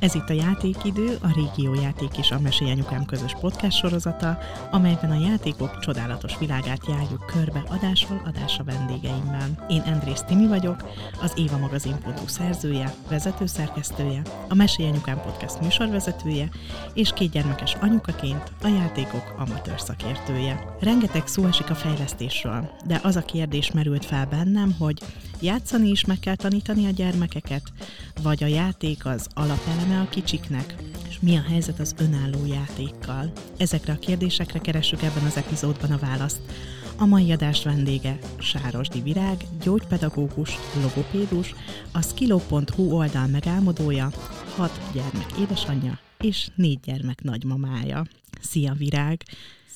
Ez itt a Játékidő, a Régió Játék és a Mesélyanyukám közös podcast sorozata, amelyben a játékok csodálatos világát járjuk körbe adásról adásra vendégeimmel. Én Andrész Timi vagyok, az Éva Magazin.hu szerzője, vezetőszerkesztője, a Mesélyanyukám podcast műsorvezetője, és két gyermekes anyukaként a játékok amatőr szakértője. Rengeteg szó esik a fejlesztésről, de az a kérdés merült fel bennem, hogy játszani is meg kell tanítani a gyermekeket, vagy a játék az alapelem eleme a kicsiknek, és mi a helyzet az önálló játékkal? Ezekre a kérdésekre keressük ebben az epizódban a választ. A mai adás vendége Sárosdi Virág, gyógypedagógus, logopédus, a skilo.hu oldal megálmodója, hat gyermek édesanyja és négy gyermek nagymamája. Szia Virág!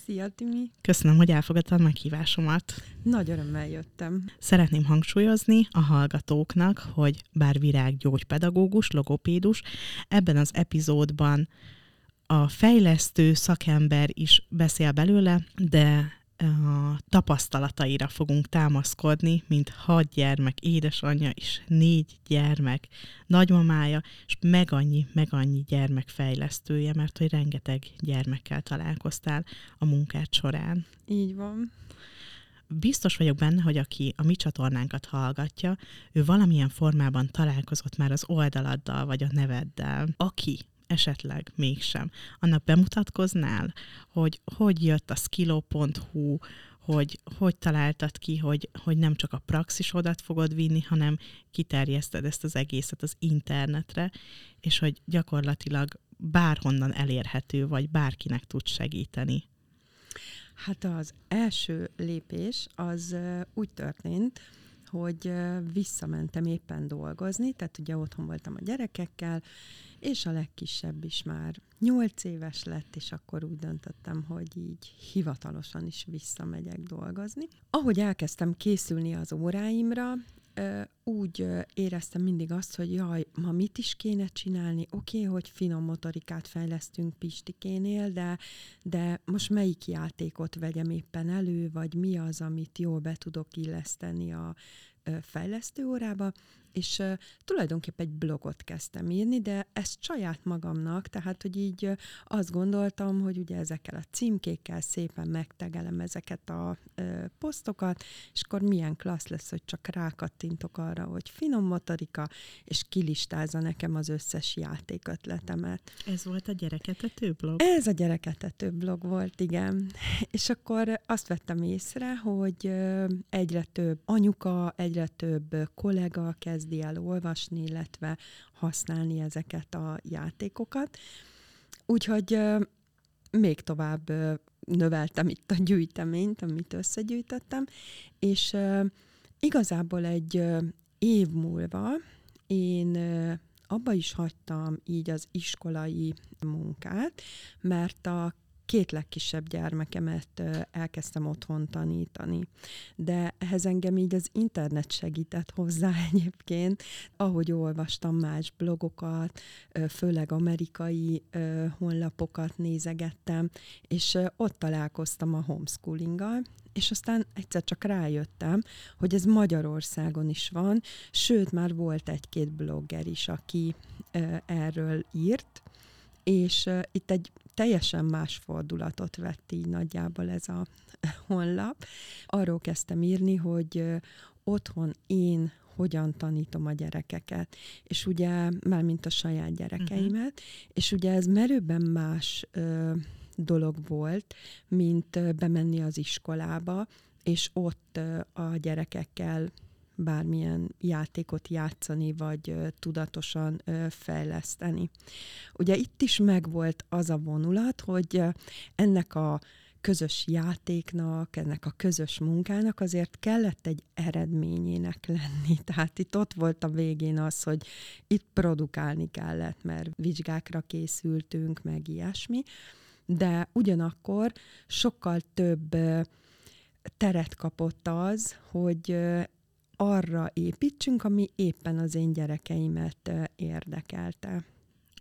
Szia, Timi! Köszönöm, hogy elfogadtad meghívásomat. Nagy örömmel jöttem. Szeretném hangsúlyozni a hallgatóknak, hogy bár virág gyógypedagógus, logopédus, ebben az epizódban a fejlesztő szakember is beszél belőle, de tapasztalataira fogunk támaszkodni, mint hat gyermek édesanyja és négy gyermek nagymamája, és meg annyi, meg annyi gyermek fejlesztője, mert hogy rengeteg gyermekkel találkoztál a munkát során. Így van. Biztos vagyok benne, hogy aki a mi csatornánkat hallgatja, ő valamilyen formában találkozott már az oldaladdal vagy a neveddel. Aki esetleg mégsem. Annak bemutatkoznál, hogy hogy jött a skilo.hu, hogy hogy találtad ki, hogy, hogy nem csak a praxisodat fogod vinni, hanem kiterjeszted ezt az egészet az internetre, és hogy gyakorlatilag bárhonnan elérhető, vagy bárkinek tud segíteni. Hát az első lépés az úgy történt, hogy visszamentem éppen dolgozni, tehát ugye otthon voltam a gyerekekkel, és a legkisebb is már nyolc éves lett, és akkor úgy döntöttem, hogy így hivatalosan is visszamegyek dolgozni. Ahogy elkezdtem készülni az óráimra, úgy éreztem mindig azt, hogy jaj, ma mit is kéne csinálni, oké, okay, hogy finom motorikát fejlesztünk Pistikénél, de, de most melyik játékot vegyem éppen elő, vagy mi az, amit jól be tudok illeszteni a fejlesztő órába, és tulajdonképpen egy blogot kezdtem írni, de ezt saját magamnak, tehát, hogy így azt gondoltam, hogy ugye ezekkel a címkékkel szépen megtegelem ezeket a posztokat, és akkor milyen klassz lesz, hogy csak rákattintok arra, hogy finom motorika, és kilistázza nekem az összes játékötletemet. Ez volt a gyereketető blog? Ez a gyereketető blog volt, igen. És akkor azt vettem észre, hogy egyre több anyuka, egyre több kollega kezd kezdi el olvasni, illetve használni ezeket a játékokat. Úgyhogy még tovább növeltem itt a gyűjteményt, amit összegyűjtöttem, és igazából egy év múlva én abba is hagytam így az iskolai munkát, mert a két legkisebb gyermekemet elkezdtem otthon tanítani. De ehhez engem így az internet segített hozzá egyébként, ahogy olvastam más blogokat, főleg amerikai honlapokat nézegettem, és ott találkoztam a homeschoolinggal, és aztán egyszer csak rájöttem, hogy ez Magyarországon is van, sőt, már volt egy-két blogger is, aki erről írt, és itt egy teljesen más fordulatot vett így nagyjából ez a honlap. Arról kezdtem írni, hogy otthon én hogyan tanítom a gyerekeket, és ugye, már mint a saját gyerekeimet, uh-huh. és ugye ez merőben más ö, dolog volt, mint ö, bemenni az iskolába, és ott ö, a gyerekekkel bármilyen játékot játszani, vagy tudatosan fejleszteni. Ugye itt is megvolt az a vonulat, hogy ennek a közös játéknak, ennek a közös munkának azért kellett egy eredményének lenni. Tehát itt ott volt a végén az, hogy itt produkálni kellett, mert vizsgákra készültünk, meg ilyesmi, de ugyanakkor sokkal több teret kapott az, hogy arra építsünk, ami éppen az én gyerekeimet érdekelte.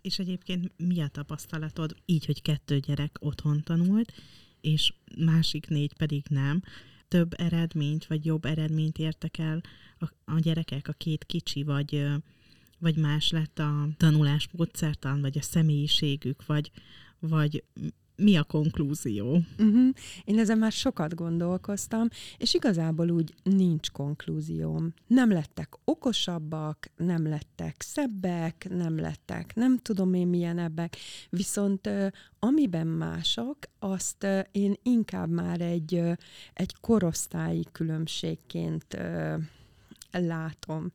És egyébként mi a tapasztalatod így, hogy kettő gyerek otthon tanult, és másik négy pedig nem? Több eredményt, vagy jobb eredményt értek el a, a gyerekek, a két kicsi, vagy, vagy más lett a tanulás módszertan, vagy a személyiségük, vagy, vagy mi a konklúzió? Uh-huh. Én ezen már sokat gondolkoztam, és igazából úgy nincs konklúzióm. Nem lettek okosabbak, nem lettek szebbek, nem lettek nem tudom én milyenebbek, viszont amiben mások, azt én inkább már egy, egy korosztályi különbségként látom.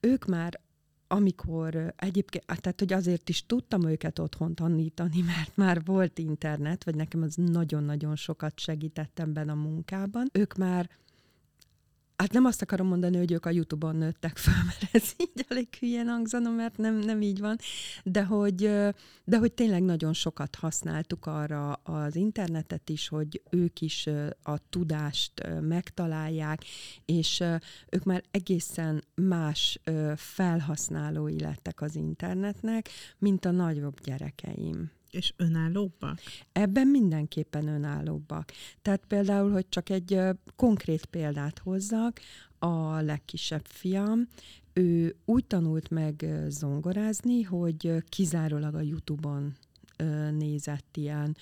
Ők már amikor egyébként, tehát hogy azért is tudtam őket otthon tanítani, mert már volt internet, vagy nekem az nagyon-nagyon sokat segített ebben a munkában. Ők már Hát nem azt akarom mondani, hogy ők a YouTube-on nőttek fel, mert ez így elég hülyen hangzana, mert nem, nem így van, de hogy, de hogy tényleg nagyon sokat használtuk arra az internetet is, hogy ők is a tudást megtalálják, és ők már egészen más felhasználói lettek az internetnek, mint a nagyobb gyerekeim. És önállóbbak? Ebben mindenképpen önállóbbak. Tehát például, hogy csak egy konkrét példát hozzak, a legkisebb fiam, ő úgy tanult meg zongorázni, hogy kizárólag a YouTube-on nézett ilyen.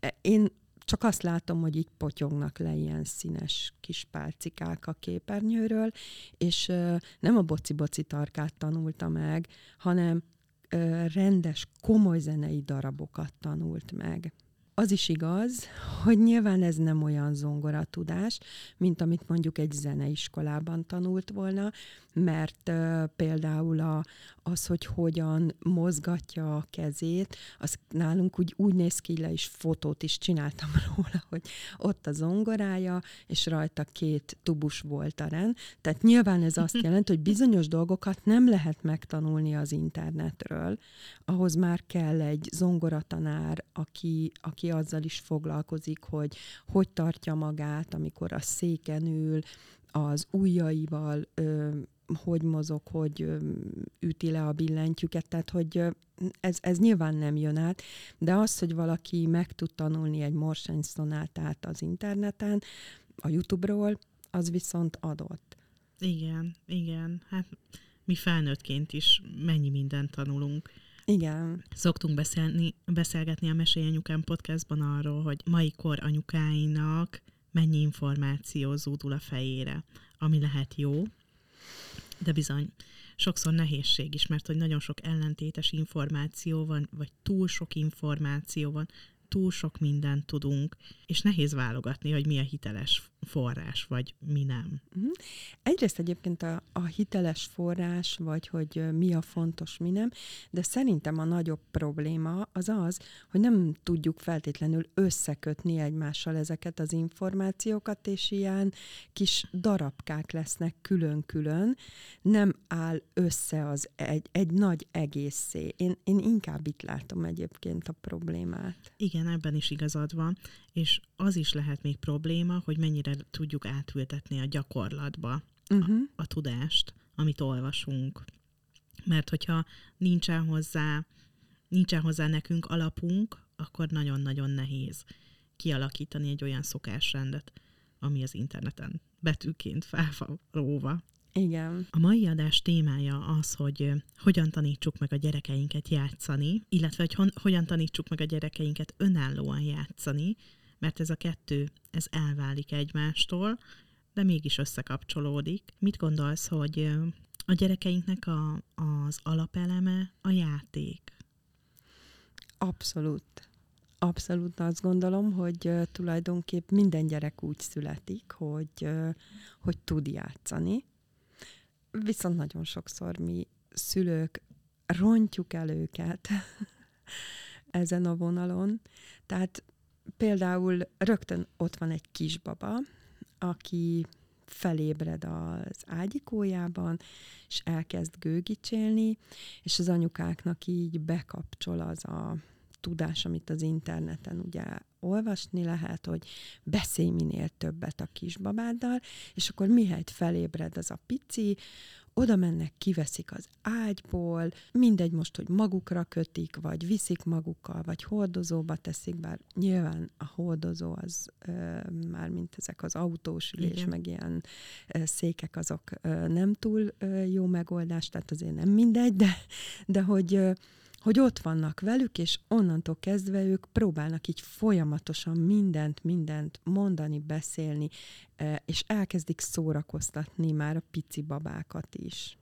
E, én csak azt látom, hogy így potyognak le ilyen színes kis pálcikák a képernyőről, és nem a boci-boci tarkát tanulta meg, hanem rendes, komoly zenei darabokat tanult meg. Az is igaz, hogy nyilván ez nem olyan zongoratudás, mint amit mondjuk egy zeneiskolában tanult volna, mert uh, például a, az, hogy hogyan mozgatja a kezét, az nálunk úgy, úgy néz ki, le is fotót is csináltam róla, hogy ott a zongorája, és rajta két tubus volt a ren. Tehát nyilván ez azt jelenti, hogy bizonyos dolgokat nem lehet megtanulni az internetről. Ahhoz már kell egy zongoratanár, aki, aki azzal is foglalkozik, hogy hogy tartja magát, amikor a széken ül, az ujjaival ö, hogy mozog, hogy üti le a billentyűket, tehát hogy ez, ez nyilván nem jön át, de az, hogy valaki meg tud tanulni egy Morsány szonátát az interneten, a YouTube-ról, az viszont adott. Igen, igen. Hát mi felnőttként is mennyi mindent tanulunk. Igen. Szoktunk beszélni, beszélgetni a Mesélj Anyukám podcastban arról, hogy mai kor anyukáinak mennyi információ zúdul a fejére, ami lehet jó, de bizony sokszor nehézség is, mert hogy nagyon sok ellentétes információ van, vagy túl sok információ van, túl sok mindent tudunk, és nehéz válogatni, hogy mi a hiteles forrás, vagy mi nem. Uh-huh. Egyrészt egyébként a, a hiteles forrás, vagy hogy mi a fontos, mi nem, de szerintem a nagyobb probléma az az, hogy nem tudjuk feltétlenül összekötni egymással ezeket az információkat, és ilyen kis darabkák lesznek külön-külön, nem áll össze az egy, egy nagy egészé. Én, én inkább itt látom egyébként a problémát. Igen, ebben is igazad van, és az is lehet még probléma, hogy mennyire tudjuk átültetni a gyakorlatba uh-huh. a, mhm. a tudást, amit olvasunk. Mert hogyha nincsen hozzá, nincsen hozzá nekünk alapunk, akkor nagyon-nagyon nehéz kialakítani egy olyan szokásrendet, ami az interneten betűként felvalóva. Igen. A mai adás témája az, hogy hogyan tanítsuk meg a gyerekeinket játszani, illetve hogy hon, hogyan tanítsuk meg a gyerekeinket önállóan játszani, mert ez a kettő, ez elválik egymástól, de mégis összekapcsolódik. Mit gondolsz, hogy a gyerekeinknek a, az alapeleme a játék? Abszolút. Abszolút azt gondolom, hogy tulajdonképp minden gyerek úgy születik, hogy, hogy tud játszani. Viszont nagyon sokszor mi szülők rontjuk el őket ezen a vonalon. Tehát például rögtön ott van egy kisbaba, aki felébred az ágyikójában, és elkezd gőgicsélni, és az anyukáknak így bekapcsol az a tudás, amit az interneten ugye olvasni lehet, hogy beszélj minél többet a kisbabáddal, és akkor mihelyt felébred az a pici, oda mennek, kiveszik az ágyból, mindegy most, hogy magukra kötik, vagy viszik magukkal, vagy hordozóba teszik, bár nyilván a hordozó az ö, már mint ezek az autós ülés, Igen. meg ilyen ö, székek, azok ö, nem túl ö, jó megoldás, tehát azért nem mindegy, de, de hogy ö, hogy ott vannak velük, és onnantól kezdve ők próbálnak így folyamatosan mindent, mindent mondani, beszélni, és elkezdik szórakoztatni már a pici babákat is.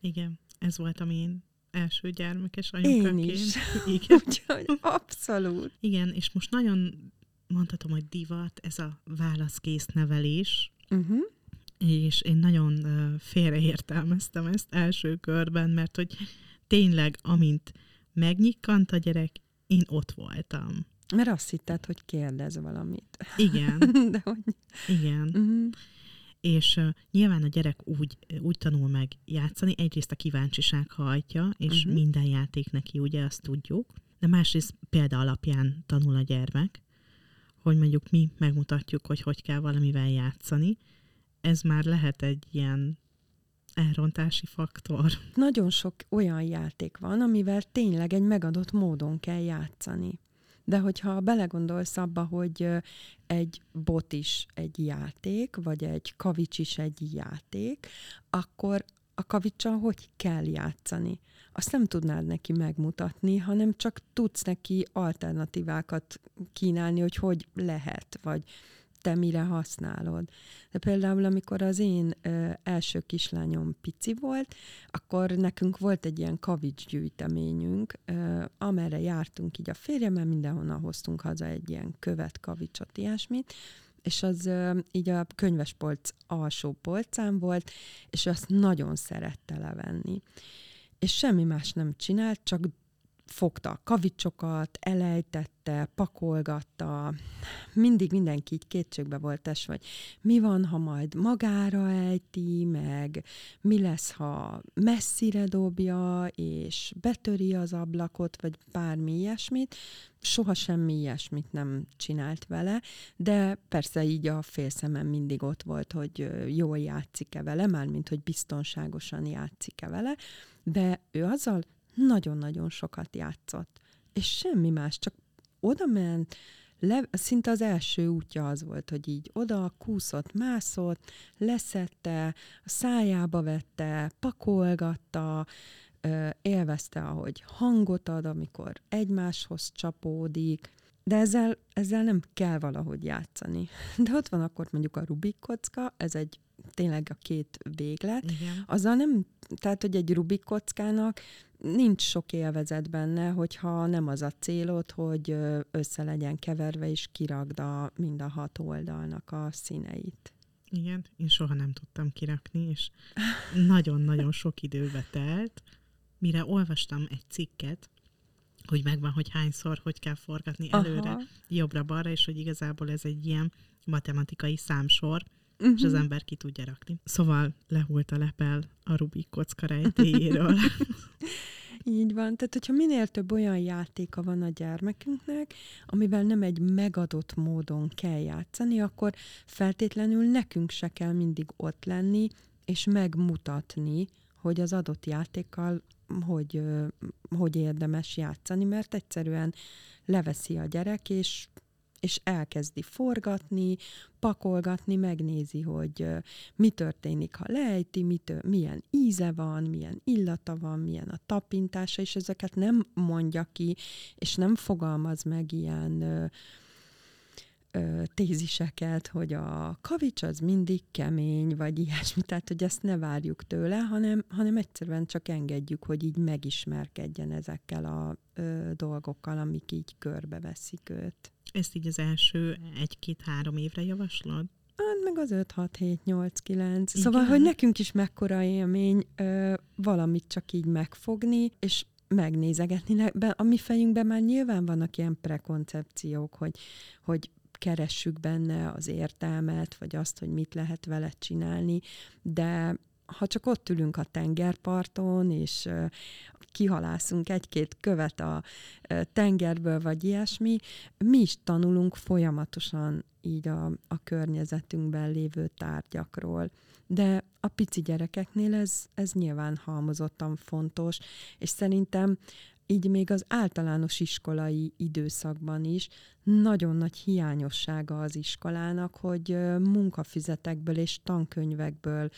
Igen, ez volt a én első gyermekes anyukaként. Én is. Igen. Úgyhogy abszolút. Igen, és most nagyon mondhatom, hogy divat ez a válaszkész nevelés, uh-huh. és én nagyon félreértelmeztem ezt első körben, mert hogy tényleg, amint megnyikkant a gyerek, én ott voltam. Mert azt hitted, hogy kérdez valamit. Igen. De hogy... Igen. Uh-huh. És uh, nyilván a gyerek úgy, úgy tanul meg játszani, egyrészt a kíváncsiság hajtja, és uh-huh. minden játék neki, ugye, azt tudjuk, de másrészt példa alapján tanul a gyermek, hogy mondjuk mi megmutatjuk, hogy hogy kell valamivel játszani. Ez már lehet egy ilyen elrontási faktor. Nagyon sok olyan játék van, amivel tényleg egy megadott módon kell játszani. De hogyha belegondolsz abba, hogy egy bot is egy játék, vagy egy kavics is egy játék, akkor a kavicsal hogy kell játszani? Azt nem tudnád neki megmutatni, hanem csak tudsz neki alternatívákat kínálni, hogy hogy lehet, vagy te mire használod. De például, amikor az én ö, első kislányom pici volt, akkor nekünk volt egy ilyen kavics gyűjteményünk, ö, amerre jártunk így a férjemmel, mindenhonnan hoztunk haza egy ilyen követ, kavicsot, ilyesmit, és az ö, így a könyvespolc alsó polcán volt, és azt nagyon szerette levenni. És semmi más nem csinált, csak fogta a kavicsokat, elejtette, pakolgatta, mindig mindenki így kétségbe volt es, vagy mi van, ha majd magára ejti, meg mi lesz, ha messzire dobja, és betöri az ablakot, vagy bármi ilyesmit. Soha semmi ilyesmit nem csinált vele, de persze így a félszemen mindig ott volt, hogy jól játszik-e vele, mármint, hogy biztonságosan játszik-e vele, de ő azzal nagyon-nagyon sokat játszott. És semmi más, csak oda ment, le, szinte az első útja az volt, hogy így oda kúszott, mászott, leszette, a szájába vette, pakolgatta, élvezte, ahogy hangot ad, amikor egymáshoz csapódik, de ezzel, ezzel nem kell valahogy játszani. De ott van akkor mondjuk a Rubik kocka, ez egy tényleg a két véglet. Igen. Azzal nem, tehát, hogy egy Rubik kockának nincs sok élvezet benne, hogyha nem az a célod, hogy össze legyen keverve, és kirakd a, mind a hat oldalnak a színeit. Igen, én soha nem tudtam kirakni, és nagyon-nagyon sok időbe telt, mire olvastam egy cikket, hogy megvan, hogy hányszor, hogy kell forgatni előre, jobbra-balra, és hogy igazából ez egy ilyen matematikai számsor, uh-huh. és az mhm. ember ki tudja rakni. Szóval lehult a lepel a Rubik kocka rejtéjéről. Így van. Tehát, hogyha minél több olyan játéka van a gyermekünknek, amivel nem egy megadott módon kell játszani, akkor feltétlenül nekünk se kell mindig ott lenni, és megmutatni, hogy az adott játékkal hogy, hogy érdemes játszani, mert egyszerűen leveszi a gyerek, és és elkezdi forgatni, pakolgatni, megnézi, hogy mi történik, ha lejti, mit, milyen íze van, milyen illata van, milyen a tapintása, és ezeket nem mondja ki, és nem fogalmaz meg ilyen téziseket, hogy a kavics az mindig kemény, vagy ilyesmi, tehát hogy ezt ne várjuk tőle, hanem, hanem egyszerűen csak engedjük, hogy így megismerkedjen ezekkel a ö, dolgokkal, amik így körbeveszik őt. Ezt így az első egy-két-három évre javaslod? Hát meg az 5, 6, 7, 8, 9. Igen. Szóval, hogy nekünk is mekkora élmény ö, valamit csak így megfogni, és megnézegetni. A mi fejünkben már nyilván vannak ilyen prekoncepciók, hogy, hogy keressük benne az értelmet, vagy azt, hogy mit lehet vele csinálni, de ha csak ott ülünk a tengerparton, és kihalászunk egy-két követ a tengerből, vagy ilyesmi, mi is tanulunk folyamatosan így a, a környezetünkben lévő tárgyakról. De a pici gyerekeknél ez, ez nyilván halmozottan fontos, és szerintem így még az általános iskolai időszakban is nagyon nagy hiányossága az iskolának, hogy munkafizetekből és tankönyvekből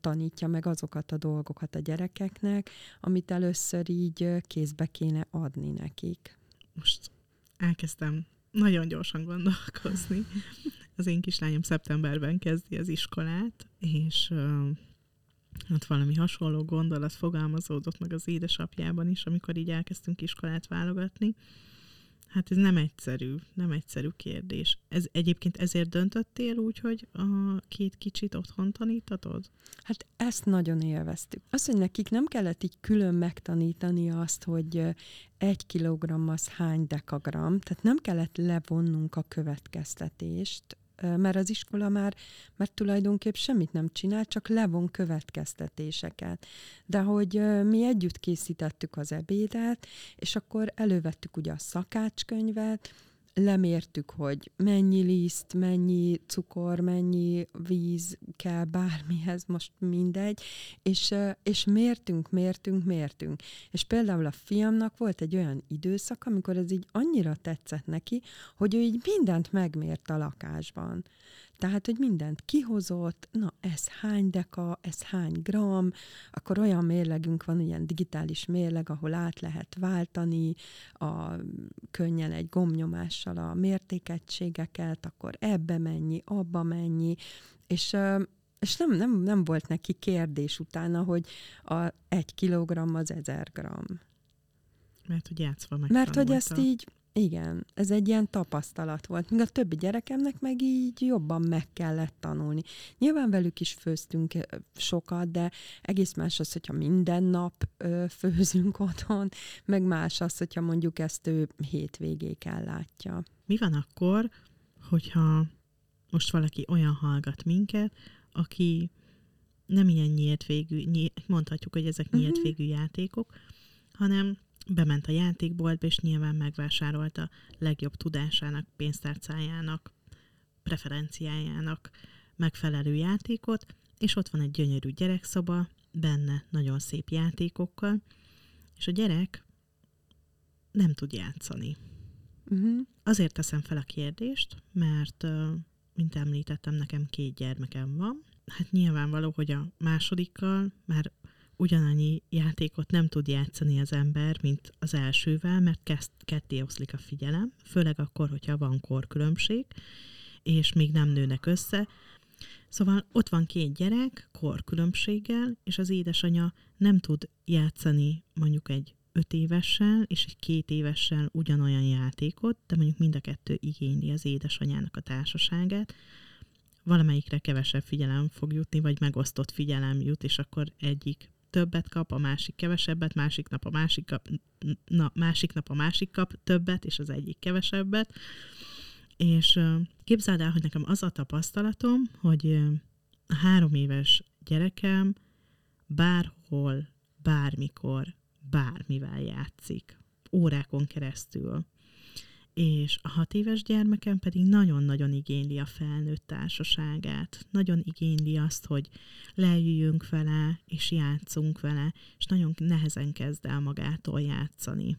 tanítja meg azokat a dolgokat a gyerekeknek, amit először így kézbe kéne adni nekik. Most elkezdtem nagyon gyorsan gondolkozni. Az én kislányom szeptemberben kezdi az iskolát, és ott valami hasonló gondolat fogalmazódott meg az édesapjában is, amikor így elkezdtünk iskolát válogatni. Hát ez nem egyszerű, nem egyszerű kérdés. Ez egyébként ezért döntöttél úgy, hogy a két kicsit otthon tanítatod? Hát ezt nagyon élveztük. Az, hogy nekik nem kellett így külön megtanítani azt, hogy egy kilogramm az hány dekagram, tehát nem kellett levonnunk a következtetést, mert az iskola már, mert tulajdonképp semmit nem csinál, csak levon következtetéseket. De hogy mi együtt készítettük az ebédet, és akkor elővettük ugye a szakácskönyvet, lemértük, hogy mennyi liszt, mennyi cukor, mennyi víz kell bármihez, most mindegy, és, és mértünk, mértünk, mértünk. És például a fiamnak volt egy olyan időszak, amikor ez így annyira tetszett neki, hogy ő így mindent megmért a lakásban. Tehát, hogy mindent kihozott, na ez hány deka, ez hány gram, akkor olyan mérlegünk van, ilyen digitális mérleg, ahol át lehet váltani a, könnyen egy gomnyomással a mértékegységeket, akkor ebbe mennyi, abba mennyi, és és nem, nem, nem volt neki kérdés utána, hogy a egy kilogramm az ezer gram. Mert hogy játszva meg Mert hogy ezt így igen, ez egy ilyen tapasztalat volt. Míg a többi gyerekemnek meg így jobban meg kellett tanulni. Nyilván velük is főztünk sokat, de egész más az, hogyha minden nap főzünk otthon, meg más az, hogyha mondjuk ezt ő hétvégéig ellátja. Mi van akkor, hogyha most valaki olyan hallgat minket, aki nem ilyen nyílt végű, nyílt, mondhatjuk, hogy ezek nyílt uh-huh. végű játékok, hanem bement a játékboltba, és nyilván megvásárolta legjobb tudásának, pénztárcájának, preferenciájának megfelelő játékot, és ott van egy gyönyörű gyerekszoba, benne nagyon szép játékokkal, és a gyerek nem tud játszani. Uh-huh. Azért teszem fel a kérdést, mert, mint említettem, nekem két gyermekem van. Hát nyilvánvaló, hogy a másodikkal már ugyanannyi játékot nem tud játszani az ember, mint az elsővel, mert kezd, ketté oszlik a figyelem, főleg akkor, hogyha van korkülönbség, és még nem nőnek össze. Szóval ott van két gyerek korkülönbséggel, és az édesanyja nem tud játszani mondjuk egy öt évessel és egy két évessel ugyanolyan játékot, de mondjuk mind a kettő igényli az édesanyjának a társaságát, valamelyikre kevesebb figyelem fog jutni, vagy megosztott figyelem jut, és akkor egyik többet kap, a másik kevesebbet, másik nap a másik kap, na, másik nap a másik kap többet, és az egyik kevesebbet. És képzeld el, hogy nekem az a tapasztalatom, hogy a három éves gyerekem bárhol, bármikor, bármivel játszik. Órákon keresztül és a hat éves gyermekem pedig nagyon-nagyon igényli a felnőtt társaságát. Nagyon igényli azt, hogy leüljünk vele, és játszunk vele, és nagyon nehezen kezd el magától játszani.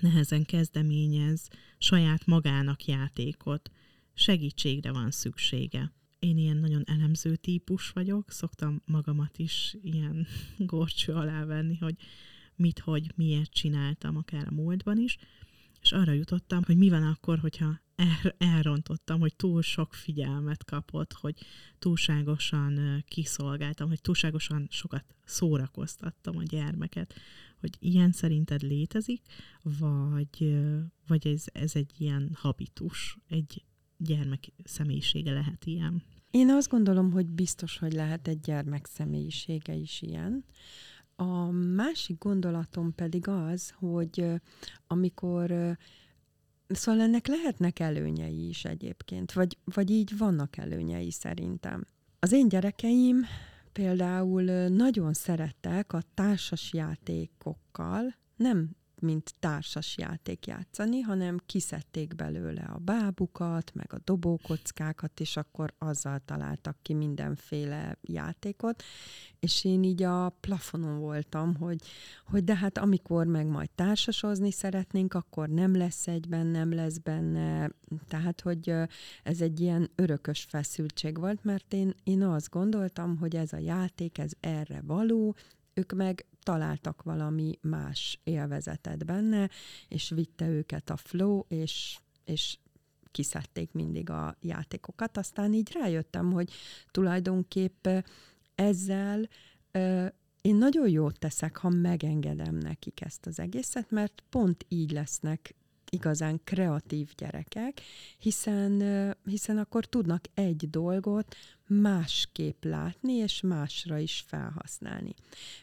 Nehezen kezdeményez saját magának játékot. Segítségre van szüksége. Én ilyen nagyon elemző típus vagyok, szoktam magamat is ilyen gorcső alá venni, hogy mit, hogy miért csináltam, akár a múltban is, és arra jutottam, hogy mi van akkor, hogyha el, elrontottam, hogy túl sok figyelmet kapott, hogy túlságosan kiszolgáltam, hogy túlságosan sokat szórakoztattam a gyermeket, hogy ilyen szerinted létezik, vagy, vagy ez, ez egy ilyen habitus, egy gyermek személyisége lehet ilyen? Én azt gondolom, hogy biztos, hogy lehet egy gyermek személyisége is ilyen. A másik gondolatom pedig az, hogy amikor Szóval ennek lehetnek előnyei is egyébként, vagy, vagy így vannak előnyei szerintem. Az én gyerekeim például nagyon szerettek a társas játékokkal, nem mint társas játék játszani, hanem kiszedték belőle a bábukat, meg a dobókockákat, és akkor azzal találtak ki mindenféle játékot, és én így a plafonon voltam, hogy, hogy de hát amikor meg majd társasozni szeretnénk, akkor nem lesz egyben, nem lesz benne, tehát hogy ez egy ilyen örökös feszültség volt, mert én, én azt gondoltam, hogy ez a játék, ez erre való, ők meg találtak valami más élvezetet benne, és vitte őket a flow, és, és kiszedték mindig a játékokat. Aztán így rájöttem, hogy tulajdonképp ezzel én nagyon jót teszek, ha megengedem nekik ezt az egészet, mert pont így lesznek igazán kreatív gyerekek, hiszen, hiszen akkor tudnak egy dolgot másképp látni, és másra is felhasználni.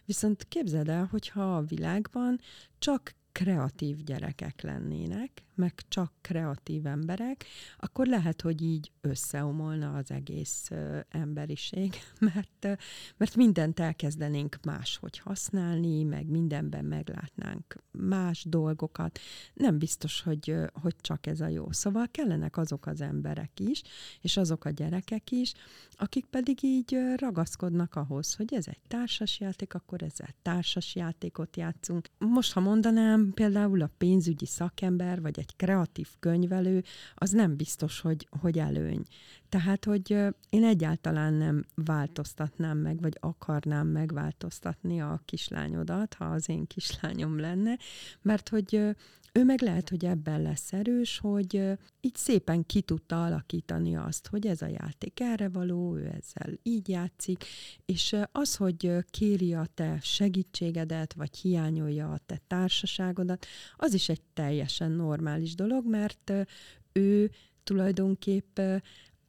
Viszont képzeld el, hogyha a világban csak kreatív gyerekek lennének, meg csak kreatív emberek, akkor lehet, hogy így összeomolna az egész emberiség, mert, mert mindent elkezdenénk máshogy használni, meg mindenben meglátnánk más dolgokat. Nem biztos, hogy, hogy csak ez a jó. Szóval kellenek azok az emberek is, és azok a gyerekek is, akik pedig így ragaszkodnak ahhoz, hogy ez egy társas játék, akkor ezzel társas játékot játszunk. Most, ha mondanám, például a pénzügyi szakember, vagy egy kreatív könyvelő, az nem biztos, hogy, hogy előny. Tehát, hogy én egyáltalán nem változtatnám meg, vagy akarnám megváltoztatni a kislányodat, ha az én kislányom lenne, mert hogy ő meg lehet, hogy ebben lesz erős, hogy így szépen ki tudta alakítani azt, hogy ez a játék erre való, ő ezzel így játszik, és az, hogy kéri a te segítségedet, vagy hiányolja a te társaságodat, az is egy teljesen normális dolog, mert ő tulajdonképp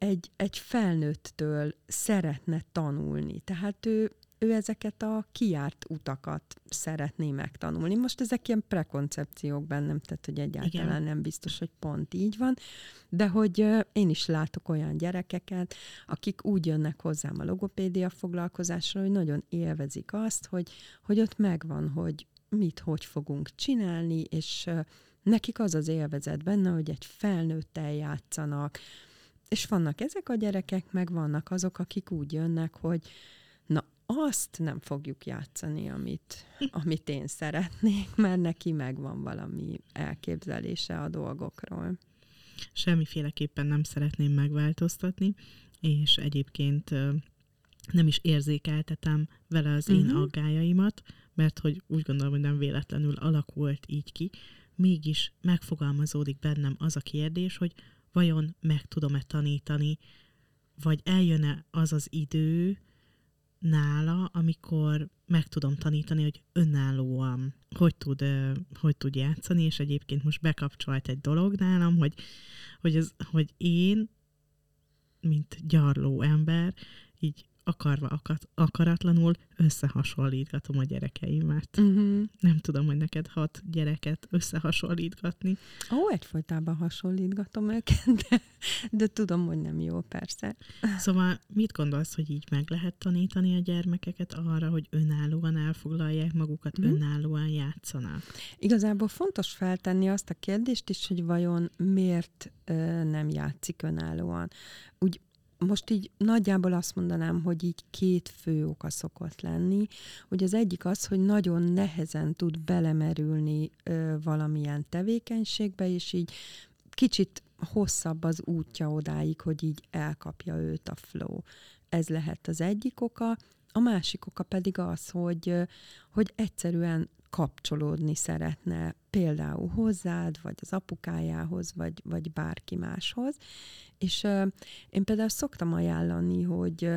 egy, egy felnőttől szeretne tanulni. Tehát ő ő ezeket a kiárt utakat szeretné megtanulni. Most ezek ilyen prekoncepciók bennem, tehát hogy egyáltalán Igen. nem biztos, hogy pont így van, de hogy én is látok olyan gyerekeket, akik úgy jönnek hozzám a logopédia foglalkozásra, hogy nagyon élvezik azt, hogy, hogy ott megvan, hogy mit, hogy fogunk csinálni, és nekik az az élvezet benne, hogy egy felnőttel játszanak, és vannak ezek a gyerekek, meg vannak azok, akik úgy jönnek, hogy na, azt nem fogjuk játszani, amit, amit én szeretnék, mert neki megvan valami elképzelése a dolgokról. Semmiféleképpen nem szeretném megváltoztatni, és egyébként nem is érzékeltetem vele az én uh-huh. aggájaimat, mert hogy úgy gondolom, hogy nem véletlenül alakult így ki, mégis megfogalmazódik bennem az a kérdés, hogy vajon meg tudom-e tanítani, vagy eljön-e az az idő, nála, amikor meg tudom tanítani, hogy önállóan hogy tud, hogy tud játszani, és egyébként most bekapcsolt egy dolog nálam, hogy, hogy, az, hogy én, mint gyarló ember, így akarva, akat, akaratlanul összehasonlítgatom a gyerekeimet. Uh-huh. Nem tudom, hogy neked hat gyereket összehasonlítgatni. Ó, egyfolytában hasonlítgatom őket, de, de tudom, hogy nem jó, persze. Szóval mit gondolsz, hogy így meg lehet tanítani a gyermekeket arra, hogy önállóan elfoglalják magukat, uh-huh. önállóan játszanak? Igazából fontos feltenni azt a kérdést is, hogy vajon miért ö, nem játszik önállóan. Úgy most így nagyjából azt mondanám, hogy így két fő oka szokott lenni. Hogy az egyik az, hogy nagyon nehezen tud belemerülni ö, valamilyen tevékenységbe, és így kicsit hosszabb az útja odáig, hogy így elkapja őt a flow. Ez lehet az egyik oka. A másik oka pedig az, hogy, hogy egyszerűen kapcsolódni szeretne például hozzád, vagy az apukájához, vagy, vagy bárki máshoz. És uh, én például szoktam ajánlani, hogy uh,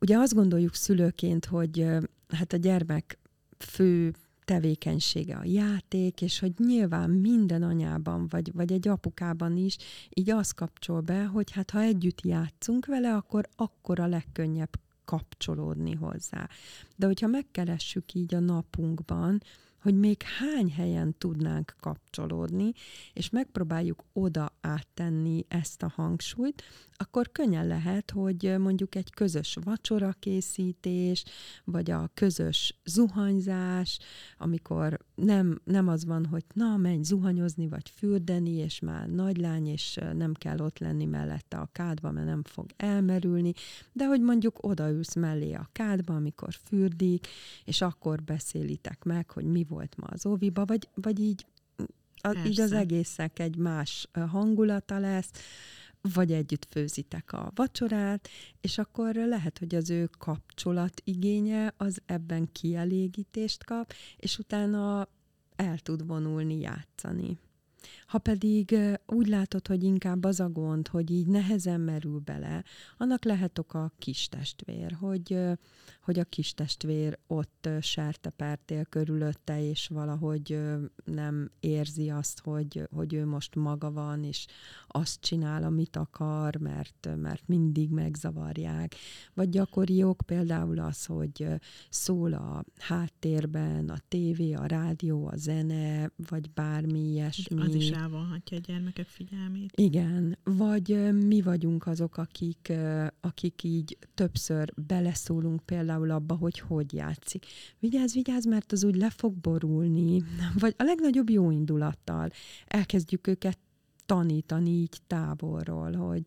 ugye azt gondoljuk szülőként, hogy uh, hát a gyermek fő tevékenysége a játék, és hogy nyilván minden anyában, vagy, vagy egy apukában is így az kapcsol be, hogy hát ha együtt játszunk vele, akkor akkor a legkönnyebb kapcsolódni hozzá. De hogyha megkeressük így a napunkban, hogy még hány helyen tudnánk kapcsolódni, és megpróbáljuk oda áttenni ezt a hangsúlyt, akkor könnyen lehet, hogy mondjuk egy közös vacsorakészítés, vagy a közös zuhanyzás, amikor nem, nem az van, hogy na, menj zuhanyozni, vagy fürdeni, és már nagy lány, és nem kell ott lenni mellette a kádba, mert nem fog elmerülni, de hogy mondjuk odaülsz mellé a kádba, amikor fürdik, és akkor beszélitek meg, hogy mi volt ma az óviba, vagy, vagy így, a, így az egészek egy más hangulata lesz, vagy együtt főzitek a vacsorát, és akkor lehet, hogy az ő kapcsolat igénye az ebben kielégítést kap, és utána el tud vonulni játszani. Ha pedig úgy látod, hogy inkább az a gond, hogy így nehezen merül bele, annak lehet oka a kis testvér, hogy, hogy a kis testvér ott sertepártél körülötte, és valahogy nem érzi azt, hogy, hogy ő most maga van, és azt csinál, amit akar, mert, mert mindig megzavarják. Vagy gyakori ok például az, hogy szól a háttérben a tévé, a rádió, a zene, vagy bármi ilyesmi. Is elvonhatja a gyermekek figyelmét. Igen, vagy mi vagyunk azok, akik, akik így többször beleszólunk például abba, hogy hogy játszik. Vigyázz, vigyázz, mert az úgy le fog borulni. Vagy a legnagyobb jó indulattal elkezdjük őket tanítani így távolról, hogy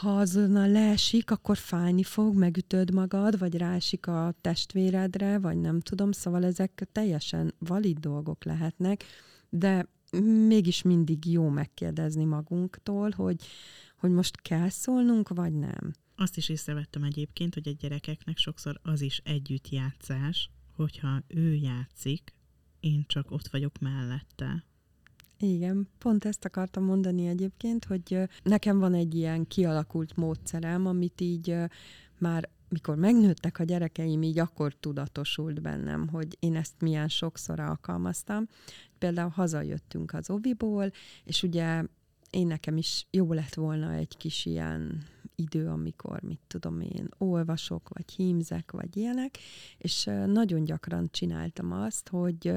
ha azonnal leesik, akkor fájni fog, megütöd magad, vagy rásik a testvéredre, vagy nem tudom, szóval ezek teljesen valid dolgok lehetnek, de mégis mindig jó megkérdezni magunktól, hogy, hogy most kell szólnunk, vagy nem. Azt is észrevettem egyébként, hogy a gyerekeknek sokszor az is együttjátszás, hogyha ő játszik, én csak ott vagyok mellette. Igen, pont ezt akartam mondani egyébként, hogy nekem van egy ilyen kialakult módszerem, amit így már mikor megnőttek a gyerekeim, így akkor tudatosult bennem, hogy én ezt milyen sokszor alkalmaztam. Például hazajöttünk az oviból, és ugye én nekem is jó lett volna egy kis ilyen idő, amikor, mit tudom én, olvasok, vagy hímzek, vagy ilyenek, és nagyon gyakran csináltam azt, hogy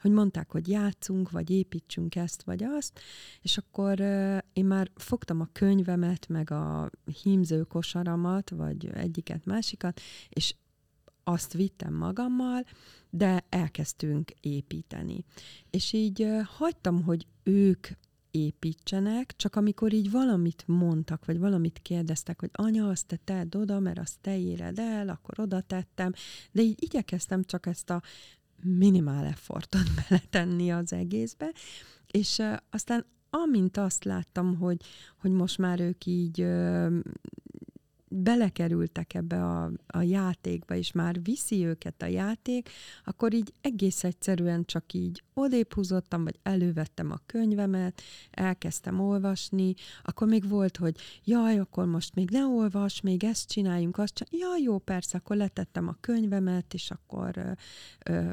hogy mondták, hogy játszunk, vagy építsünk ezt, vagy azt, és akkor én már fogtam a könyvemet, meg a hímző kosaramat, vagy egyiket, másikat, és azt vittem magammal, de elkezdtünk építeni. És így hagytam, hogy ők építsenek, csak amikor így valamit mondtak, vagy valamit kérdeztek, hogy anya, azt te tedd oda, mert azt te éred el, akkor oda tettem, de így igyekeztem csak ezt a minimál effortot beletenni az egészbe, és aztán amint azt láttam, hogy, hogy most már ők így belekerültek ebbe a, a játékba, és már viszi őket a játék, akkor így egész egyszerűen csak így odébb húzottam, vagy elővettem a könyvemet, elkezdtem olvasni, akkor még volt, hogy jaj, akkor most még ne olvas, még ezt csináljunk, azt csináljunk. Jaj, jó, persze, akkor letettem a könyvemet, és akkor ö, ö,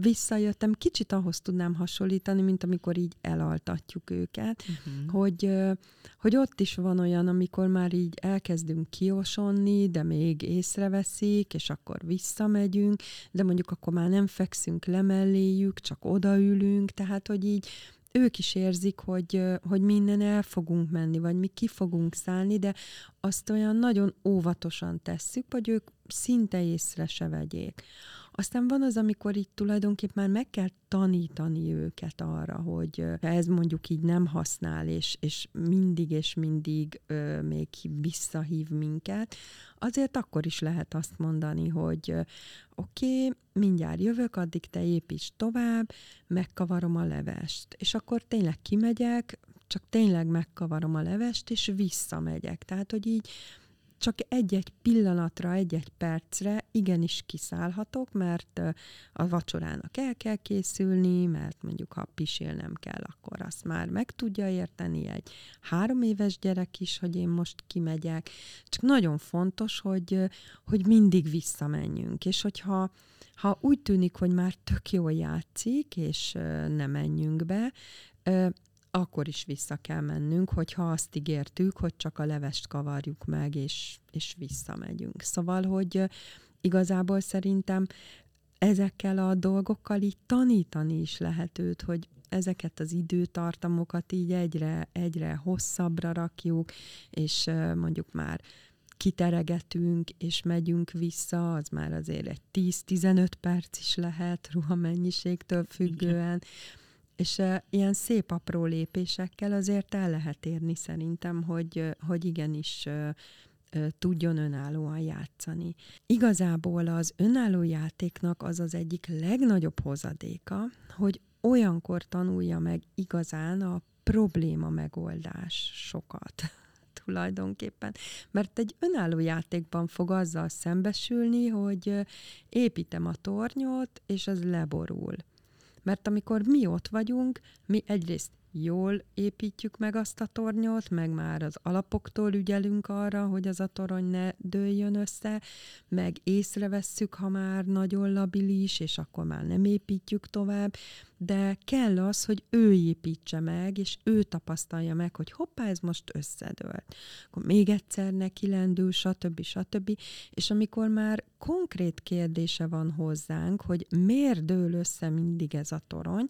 visszajöttem. Kicsit ahhoz tudnám hasonlítani, mint amikor így elaltatjuk őket, uh-huh. hogy, ö, hogy ott is van olyan, amikor már így elkezdünk kiosonni, de még észreveszik, és akkor visszamegyünk, de mondjuk akkor már nem fekszünk le melléjük, csak odaülünk, tehát hogy így ők is érzik, hogy, hogy minden el fogunk menni, vagy mi ki fogunk szállni, de azt olyan nagyon óvatosan tesszük, hogy ők szinte észre se vegyék. Aztán van az, amikor így tulajdonképp már meg kell tanítani őket arra, hogy ez mondjuk így nem használ, és, és mindig és mindig ö, még visszahív minket, azért akkor is lehet azt mondani, hogy oké, okay, mindjárt jövök, addig te építs tovább, megkavarom a levest. És akkor tényleg kimegyek, csak tényleg megkavarom a levest, és visszamegyek. Tehát, hogy így csak egy-egy pillanatra, egy-egy percre igenis kiszállhatok, mert a vacsorának el kell készülni, mert mondjuk ha pisélnem kell, akkor azt már meg tudja érteni egy három éves gyerek is, hogy én most kimegyek. Csak nagyon fontos, hogy, hogy mindig visszamenjünk, és hogyha ha úgy tűnik, hogy már tök jól játszik, és ne menjünk be, akkor is vissza kell mennünk, hogyha azt ígértük, hogy csak a levest kavarjuk meg, és, és visszamegyünk. Szóval, hogy igazából szerintem ezekkel a dolgokkal így tanítani is lehet őt, hogy ezeket az időtartamokat így egyre, egyre hosszabbra rakjuk, és mondjuk már kiteregetünk, és megyünk vissza, az már azért egy 10-15 perc is lehet ruhamennyiségtől függően. Igen. És uh, ilyen szép apró lépésekkel azért el lehet érni szerintem, hogy, hogy igenis uh, tudjon önállóan játszani. Igazából az önálló játéknak az az egyik legnagyobb hozadéka, hogy olyankor tanulja meg igazán a probléma megoldás sokat tulajdonképpen. Mert egy önálló játékban fog azzal szembesülni, hogy építem a tornyot, és az leborul. Mert amikor mi ott vagyunk, mi egyrészt jól építjük meg azt a tornyot, meg már az alapoktól ügyelünk arra, hogy az a torony ne dőljön össze, meg észrevesszük, ha már nagyon labilis, és akkor már nem építjük tovább, de kell az, hogy ő építse meg, és ő tapasztalja meg, hogy hoppá, ez most összedőlt. Akkor még egyszer neki lendül, stb. stb. És amikor már konkrét kérdése van hozzánk, hogy miért dől össze mindig ez a torony,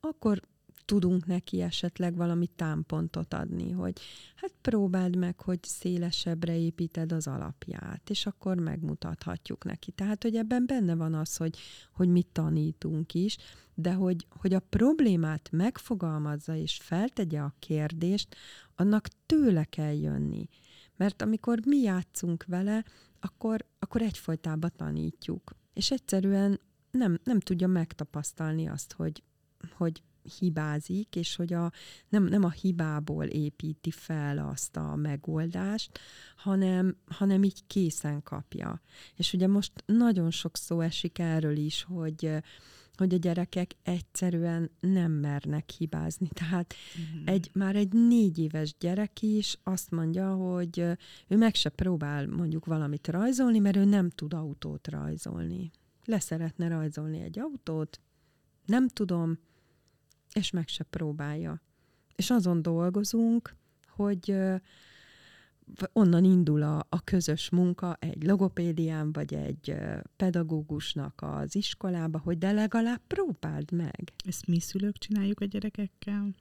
akkor tudunk neki esetleg valami támpontot adni, hogy hát próbáld meg, hogy szélesebbre építed az alapját, és akkor megmutathatjuk neki. Tehát, hogy ebben benne van az, hogy, hogy mit tanítunk is, de hogy, hogy a problémát megfogalmazza és feltegye a kérdést, annak tőle kell jönni. Mert amikor mi játszunk vele, akkor, akkor egyfolytában tanítjuk. És egyszerűen nem, nem tudja megtapasztalni azt, hogy, hogy hibázik, és hogy a, nem, nem a hibából építi fel azt a megoldást, hanem, hanem így készen kapja. És ugye most nagyon sok szó esik erről is, hogy hogy a gyerekek egyszerűen nem mernek hibázni. Tehát uh-huh. egy, már egy négy éves gyerek is azt mondja, hogy ő meg se próbál mondjuk valamit rajzolni, mert ő nem tud autót rajzolni. Leszeretne rajzolni egy autót, nem tudom, és meg se próbálja. És azon dolgozunk, hogy onnan indul a, a közös munka egy logopédián, vagy egy pedagógusnak az iskolába, hogy de legalább próbáld meg. Ezt mi szülők csináljuk a gyerekekkel?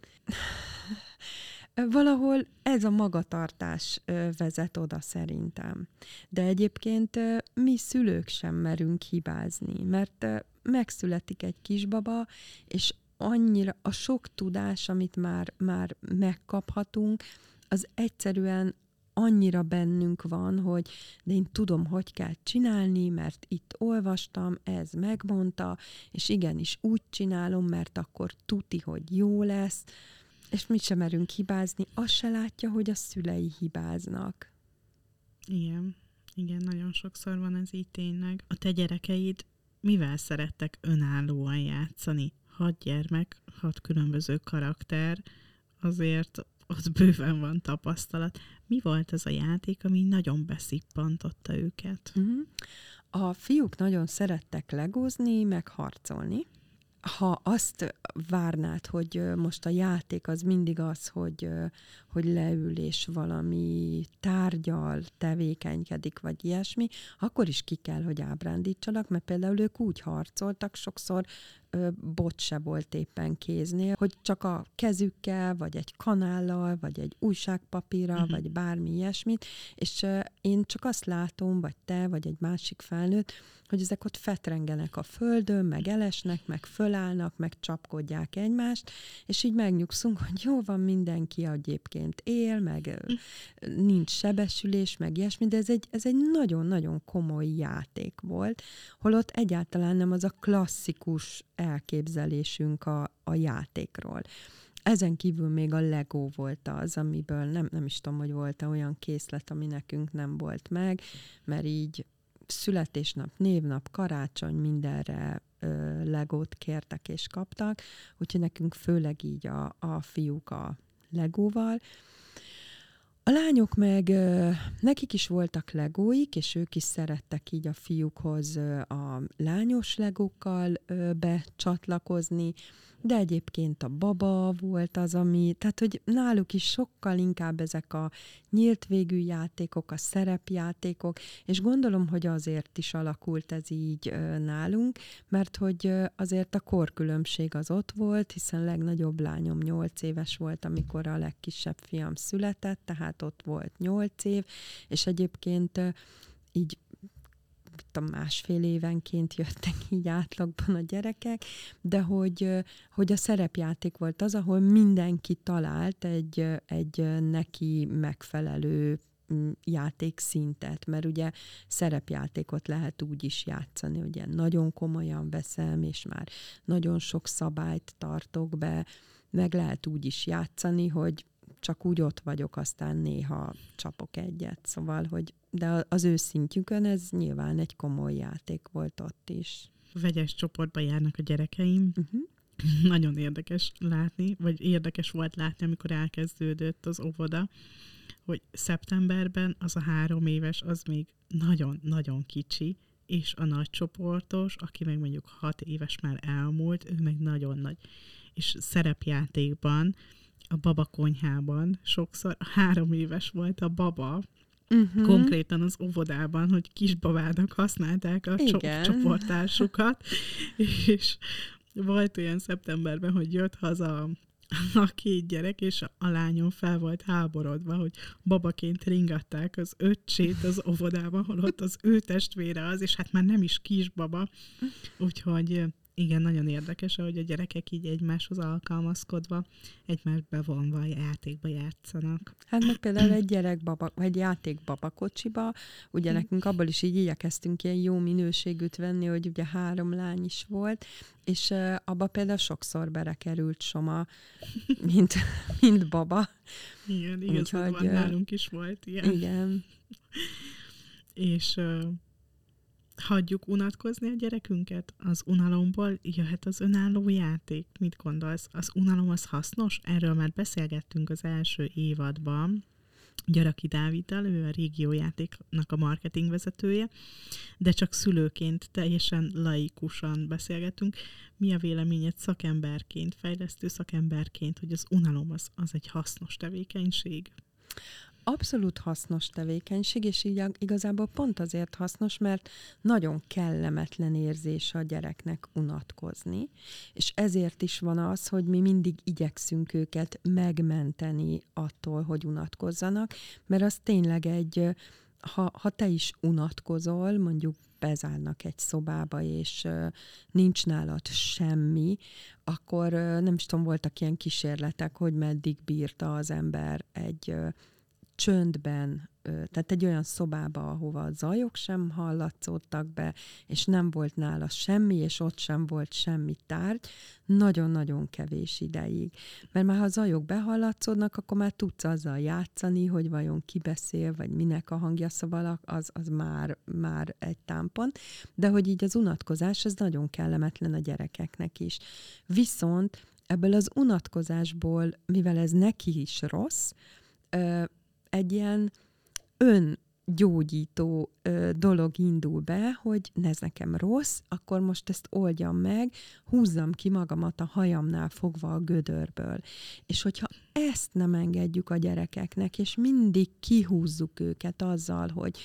Valahol ez a magatartás vezet oda szerintem. De egyébként mi szülők sem merünk hibázni, mert megszületik egy kisbaba, és annyira a sok tudás, amit már, már megkaphatunk, az egyszerűen annyira bennünk van, hogy de én tudom, hogy kell csinálni, mert itt olvastam, ez megmondta, és igenis úgy csinálom, mert akkor tuti, hogy jó lesz, és mit sem merünk hibázni, azt se látja, hogy a szülei hibáznak. Igen, igen, nagyon sokszor van ez így tényleg. A te gyerekeid mivel szerettek önállóan játszani? Hat gyermek, hat különböző karakter, azért ott bőven van tapasztalat. Mi volt ez a játék, ami nagyon beszippantotta őket? Uh-huh. A fiúk nagyon szerettek legózni, meg harcolni ha azt várnád, hogy most a játék az mindig az, hogy, hogy leül és valami tárgyal tevékenykedik, vagy ilyesmi, akkor is ki kell, hogy ábrándítsanak, mert például ők úgy harcoltak, sokszor bot se volt éppen kéznél, hogy csak a kezükkel, vagy egy kanállal, vagy egy újságpapírral, uh-huh. vagy bármi ilyesmit, és én csak azt látom, vagy te, vagy egy másik felnőtt, hogy ezek ott fetrengenek a földön, meg elesnek, meg fölállnak, meg csapkodják egymást, és így megnyugszunk, hogy jó van, mindenki egyébként él, meg nincs sebesülés, meg ilyesmi, de ez egy, ez egy nagyon-nagyon komoly játék volt, holott egyáltalán nem az a klasszikus elképzelésünk a, a játékról. Ezen kívül még a Lego volt az, amiből nem, nem is tudom, hogy volt-e olyan készlet, ami nekünk nem volt meg, mert így születésnap, névnap, karácsony, mindenre ö, legót kértek és kaptak, úgyhogy nekünk főleg így a, a fiúk a legóval. A lányok meg, nekik is voltak legóik, és ők is szerettek így a fiúkhoz a lányos legókkal becsatlakozni, de egyébként a baba volt az, ami, tehát hogy náluk is sokkal inkább ezek a nyílt végű játékok, a szerepjátékok, és gondolom, hogy azért is alakult ez így nálunk, mert hogy azért a korkülönbség az ott volt, hiszen legnagyobb lányom 8 éves volt, amikor a legkisebb fiam született, tehát ott volt 8 év, és egyébként így tudom, másfél évenként jöttek így átlagban a gyerekek, de hogy, hogy a szerepjáték volt az, ahol mindenki talált egy, egy neki megfelelő mm, játékszintet, mert ugye szerepjátékot lehet úgy is játszani, ugye nagyon komolyan veszem, és már nagyon sok szabályt tartok be, meg lehet úgy is játszani, hogy csak úgy ott vagyok, aztán néha csapok egyet. Szóval, hogy de az ő szintjükön ez nyilván egy komoly játék volt ott is. Vegyes csoportba járnak a gyerekeim. Uh-huh. Nagyon érdekes látni, vagy érdekes volt látni, amikor elkezdődött az óvoda, hogy szeptemberben az a három éves, az még nagyon-nagyon kicsi, és a nagy csoportos, aki meg mondjuk hat éves már elmúlt, ő meg nagyon nagy. És szerepjátékban a baba konyhában sokszor három éves volt a baba, uh-huh. konkrétan az óvodában, hogy kisbabának használták a cso- csoportársukat, és volt olyan szeptemberben, hogy jött haza a két gyerek, és a lányom fel volt háborodva, hogy babaként ringatták az öccsét az óvodában, holott az ő testvére az, és hát már nem is kisbaba, úgyhogy igen, nagyon érdekes, ahogy a gyerekek így egymáshoz alkalmazkodva, egymást bevonva a játékba játszanak. Hát meg például egy gyerek baba, vagy játék babakocsiba, ugye nekünk abból is így igyekeztünk ilyen jó minőségűt venni, hogy ugye három lány is volt, és abba például sokszor berekerült Soma, mint, mint baba. Igen, igazad Úgyhogy, van, nálunk is volt ilyen. Igen. és hagyjuk unatkozni a gyerekünket? Az unalomból jöhet az önálló játék. Mit gondolsz? Az unalom az hasznos? Erről már beszélgettünk az első évadban. Gyaraki Dáviddal, ő a régiójátéknak a marketing vezetője, de csak szülőként, teljesen laikusan beszélgetünk. Mi a véleményed szakemberként, fejlesztő szakemberként, hogy az unalom az, az egy hasznos tevékenység? Abszolút hasznos tevékenység, és így igazából pont azért hasznos, mert nagyon kellemetlen érzés a gyereknek unatkozni, és ezért is van az, hogy mi mindig igyekszünk őket megmenteni attól, hogy unatkozzanak, mert az tényleg egy, ha, ha te is unatkozol, mondjuk bezárnak egy szobába, és nincs nálad semmi, akkor nem is tudom, voltak ilyen kísérletek, hogy meddig bírta az ember egy csöndben, tehát egy olyan szobába, ahova a zajok sem hallatszódtak be, és nem volt nála semmi, és ott sem volt semmi tárgy, nagyon-nagyon kevés ideig. Mert már ha a zajok behallatszódnak, akkor már tudsz azzal játszani, hogy vajon ki beszél, vagy minek a hangja, szóval az, az már, már egy támpont. De hogy így az unatkozás, az nagyon kellemetlen a gyerekeknek is. Viszont ebből az unatkozásból, mivel ez neki is rossz, egy ilyen ön gyógyító ö, dolog indul be, hogy ez nekem rossz, akkor most ezt oldjam meg, húzzam ki magamat a hajamnál fogva a gödörből. És hogyha ezt nem engedjük a gyerekeknek, és mindig kihúzzuk őket azzal, hogy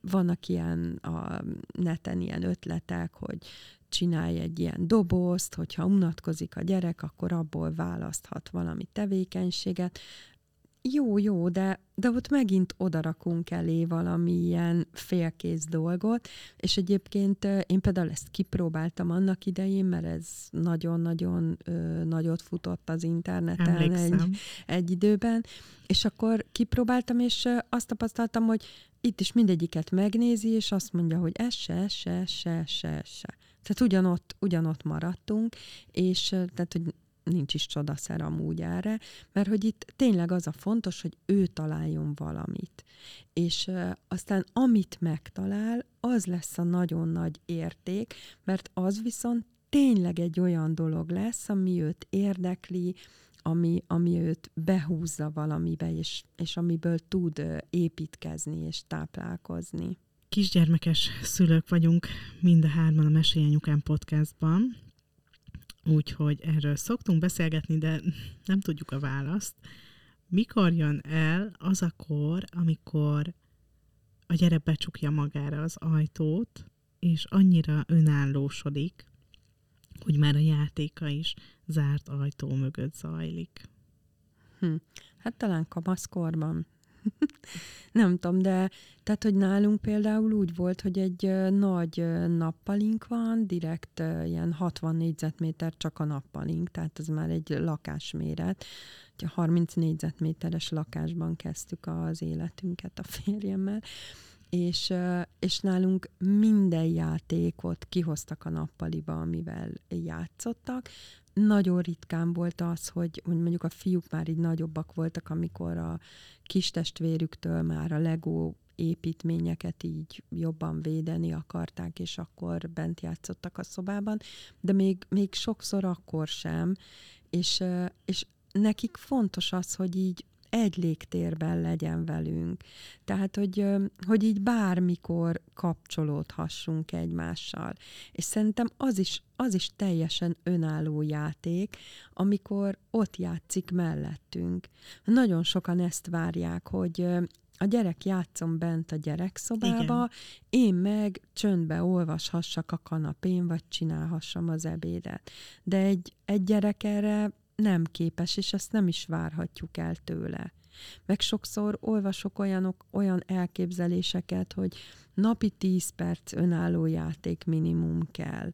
vannak ilyen a neten ilyen ötletek, hogy csinálj egy ilyen dobozt, hogyha unatkozik a gyerek, akkor abból választhat valami tevékenységet jó, jó, de, de ott megint odarakunk elé valami ilyen félkész dolgot, és egyébként én például ezt kipróbáltam annak idején, mert ez nagyon-nagyon nagyot futott az interneten egy, egy időben, és akkor kipróbáltam, és azt tapasztaltam, hogy itt is mindegyiket megnézi, és azt mondja, hogy ez se, ez se, ez se, ez se, ez se. Tehát ugyanott, ugyanott maradtunk, és tehát, hogy nincs is csodaszer amúgy erre, mert hogy itt tényleg az a fontos, hogy ő találjon valamit. És aztán amit megtalál, az lesz a nagyon nagy érték, mert az viszont tényleg egy olyan dolog lesz, ami őt érdekli, ami, ami őt behúzza valamibe, és, és amiből tud építkezni és táplálkozni. Kisgyermekes szülők vagyunk mind a hárman a Mesélyanyukám podcastban, úgyhogy erről szoktunk beszélgetni, de nem tudjuk a választ. Mikor jön el az a kor, amikor a gyerek becsukja magára az ajtót, és annyira önállósodik, hogy már a játéka is zárt ajtó mögött zajlik. Hm. Hát talán kamaszkorban. Nem tudom, de tehát, hogy nálunk például úgy volt, hogy egy nagy nappalink van, direkt ilyen 60 négyzetméter csak a nappalink, tehát ez már egy lakásméret. 30 négyzetméteres lakásban kezdtük az életünket a férjemmel, és, és nálunk minden játékot kihoztak a nappaliba, amivel játszottak. Nagyon ritkán volt az, hogy, hogy mondjuk a fiúk már így nagyobbak voltak, amikor a kis testvérüktől már a Lego építményeket így jobban védeni akarták, és akkor bent játszottak a szobában, de még, még sokszor akkor sem, és, és nekik fontos az, hogy így egy légtérben legyen velünk. Tehát, hogy, hogy így bármikor kapcsolódhassunk egymással. És szerintem az is, az is teljesen önálló játék, amikor ott játszik mellettünk. Nagyon sokan ezt várják, hogy a gyerek játszom bent a gyerekszobába, Igen. én meg csöndbe olvashassak a kanapén, vagy csinálhassam az ebédet. De egy, egy gyerek erre nem képes, és ezt nem is várhatjuk el tőle. Meg sokszor olvasok olyanok, olyan elképzeléseket, hogy napi 10 perc önálló játék minimum kell.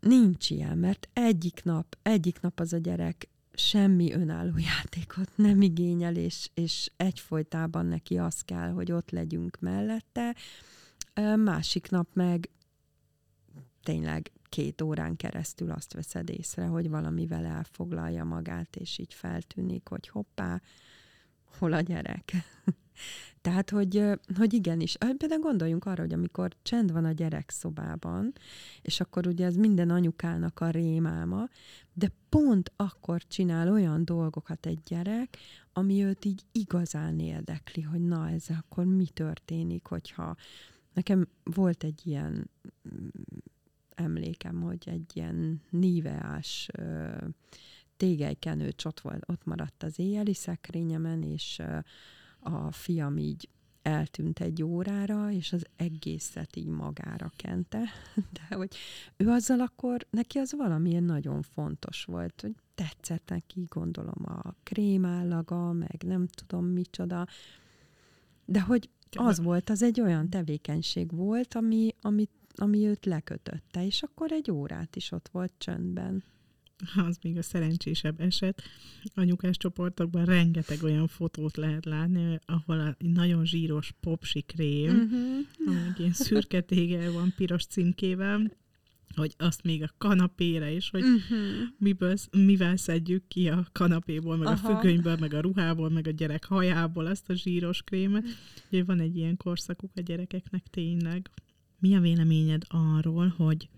Nincs ilyen, mert egyik nap, egyik nap az a gyerek semmi önálló játékot nem igényel, és, és egyfolytában neki az kell, hogy ott legyünk mellette. Másik nap meg tényleg két órán keresztül azt veszed észre, hogy valamivel elfoglalja magát, és így feltűnik, hogy hoppá, hol a gyerek. Tehát, hogy, hogy igenis, például gondoljunk arra, hogy amikor csend van a gyerek szobában, és akkor ugye ez minden anyukának a rémáma, de pont akkor csinál olyan dolgokat egy gyerek, ami őt így igazán érdekli, hogy na, ez akkor mi történik, hogyha nekem volt egy ilyen emlékem, hogy egy ilyen níveás tégelykenő ott, volt, ott maradt az éjjeli szekrényemen, és a fiam így eltűnt egy órára, és az egészet így magára kente. De hogy ő azzal akkor, neki az valamilyen nagyon fontos volt, hogy tetszett neki, gondolom, a krémállaga, meg nem tudom micsoda. De hogy az volt, az egy olyan tevékenység volt, ami, amit ami őt lekötötte, és akkor egy órát is ott volt csöndben. Az még a szerencsésebb eset. Anyukás csoportokban rengeteg olyan fotót lehet látni, ahol a nagyon zsíros popsi krém, uh-huh. egy ilyen szürke tégel van piros címkével, hogy azt még a kanapére is, hogy uh-huh. miből, mivel szedjük ki a kanapéból, meg Aha. a függönyből, meg a ruhából, meg a gyerek hajából azt a zsíros krémet. Ugye van egy ilyen korszakuk a gyerekeknek tényleg. Mi a véleményed arról, hogy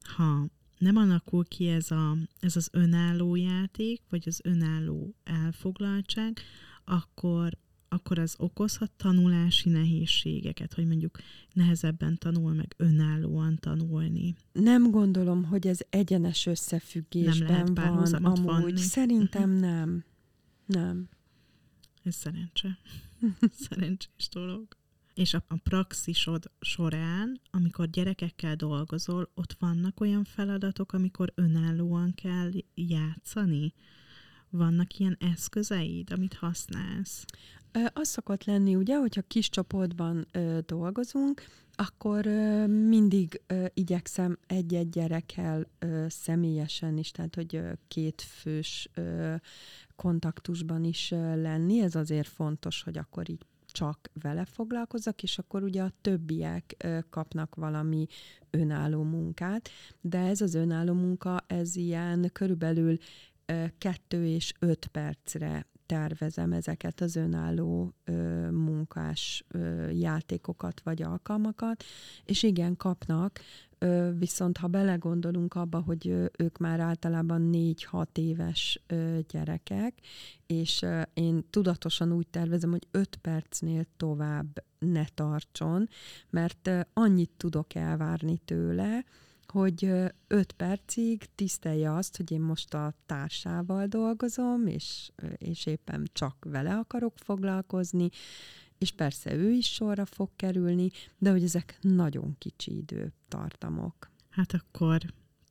ha nem alakul ki ez, a, ez az önálló játék, vagy az önálló elfoglaltság, akkor, akkor az okozhat tanulási nehézségeket, hogy mondjuk nehezebben tanul meg önállóan tanulni. Nem gondolom, hogy ez egyenes összefüggésben nem lehet van amúgy. Vanni. Szerintem uh-huh. nem. Nem. Ez szerencse. Szerencsés dolog. És a, a praxisod során, amikor gyerekekkel dolgozol, ott vannak olyan feladatok, amikor önállóan kell játszani? Vannak ilyen eszközeid, amit használsz? Az szokott lenni, ugye, hogyha kis csoportban ö, dolgozunk, akkor ö, mindig ö, igyekszem egy-egy gyerekkel ö, személyesen is, tehát hogy ö, két fős ö, kontaktusban is ö, lenni. Ez azért fontos, hogy akkor így csak vele foglalkozok, és akkor ugye a többiek kapnak valami önálló munkát, de ez az önálló munka, ez ilyen körülbelül kettő és öt percre tervezem ezeket az önálló ö, munkás ö, játékokat vagy alkalmakat, és igen, kapnak viszont ha belegondolunk abba, hogy ők már általában 4-6 éves gyerekek, és én tudatosan úgy tervezem, hogy 5 percnél tovább ne tartson, mert annyit tudok elvárni tőle, hogy öt percig tisztelje azt, hogy én most a társával dolgozom, és, és éppen csak vele akarok foglalkozni, és persze ő is sorra fog kerülni, de hogy ezek nagyon kicsi időtartamok. Hát akkor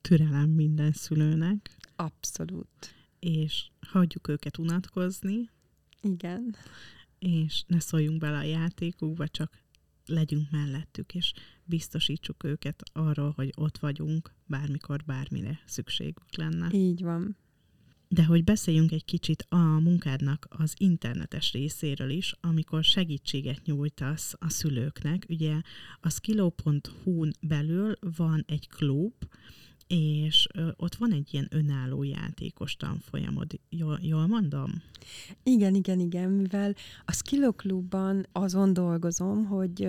türelem minden szülőnek. Abszolút. És hagyjuk őket unatkozni. Igen. És ne szóljunk bele a játékukba, csak legyünk mellettük, és biztosítsuk őket arról, hogy ott vagyunk, bármikor, bármire szükségük lenne. Így van. De hogy beszéljünk egy kicsit a munkádnak az internetes részéről is, amikor segítséget nyújtasz a szülőknek. Ugye a skilo.hu-n belül van egy klub, és ott van egy ilyen önálló játékos tanfolyamod, jól, jól mondom? Igen, igen, igen, mivel a Skillo Klubban azon dolgozom, hogy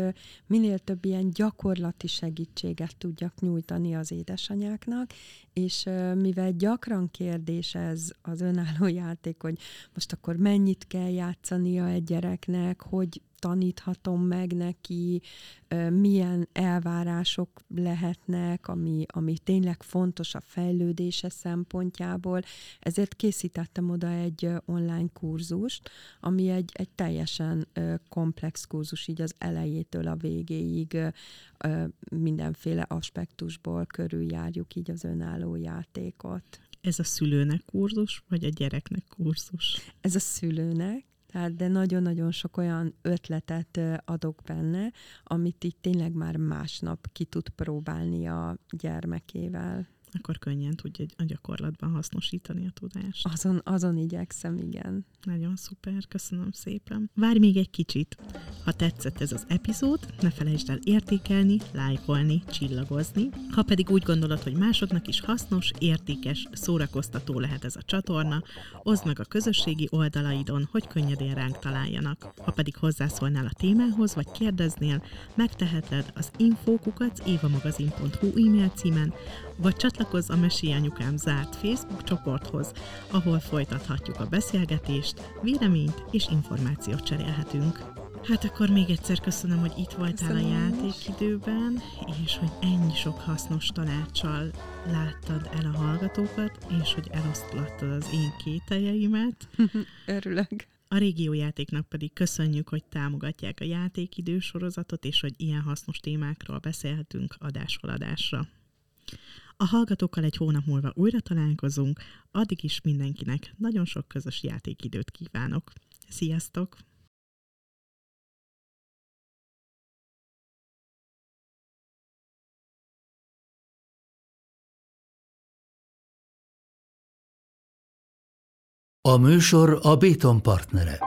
minél több ilyen gyakorlati segítséget tudjak nyújtani az édesanyáknak, és mivel gyakran kérdés ez az önálló játék, hogy most akkor mennyit kell játszania egy gyereknek, hogy taníthatom meg neki, milyen elvárások lehetnek, ami, ami tényleg fontos a fejlődése szempontjából. Ezért készítettem oda egy online kurzust, ami egy, egy teljesen komplex kurzus, így az elejétől a végéig mindenféle aspektusból körüljárjuk így az önálló játékot. Ez a szülőnek kurzus, vagy a gyereknek kurzus? Ez a szülőnek, tehát, de nagyon-nagyon sok olyan ötletet adok benne, amit itt tényleg már másnap ki tud próbálni a gyermekével akkor könnyen tudja a gyakorlatban hasznosítani a tudást. Azon, azon igyekszem, igen. Nagyon szuper, köszönöm szépen. Várj még egy kicsit. Ha tetszett ez az epizód, ne felejtsd el értékelni, lájkolni, csillagozni. Ha pedig úgy gondolod, hogy másoknak is hasznos, értékes, szórakoztató lehet ez a csatorna, oszd meg a közösségi oldalaidon, hogy könnyedén ránk találjanak. Ha pedig hozzászólnál a témához, vagy kérdeznél, megteheted az infókukat évamagazin.hu e-mail címen, vagy csatlakozz a Mesi Anyukám zárt Facebook csoporthoz, ahol folytathatjuk a beszélgetést, véleményt és információt cserélhetünk. Hát akkor még egyszer köszönöm, hogy itt voltál köszönöm. a játékidőben, és hogy ennyi sok hasznos tanácssal láttad el a hallgatókat, és hogy elosztlattad az én kételjeimet. Örülök. A régiójátéknak pedig köszönjük, hogy támogatják a játékidő sorozatot, és hogy ilyen hasznos témákról beszélhetünk adásról adásra. A hallgatókkal egy hónap múlva újra találkozunk, addig is mindenkinek nagyon sok közös játékidőt kívánok. Sziasztok! A műsor a Béton partnere.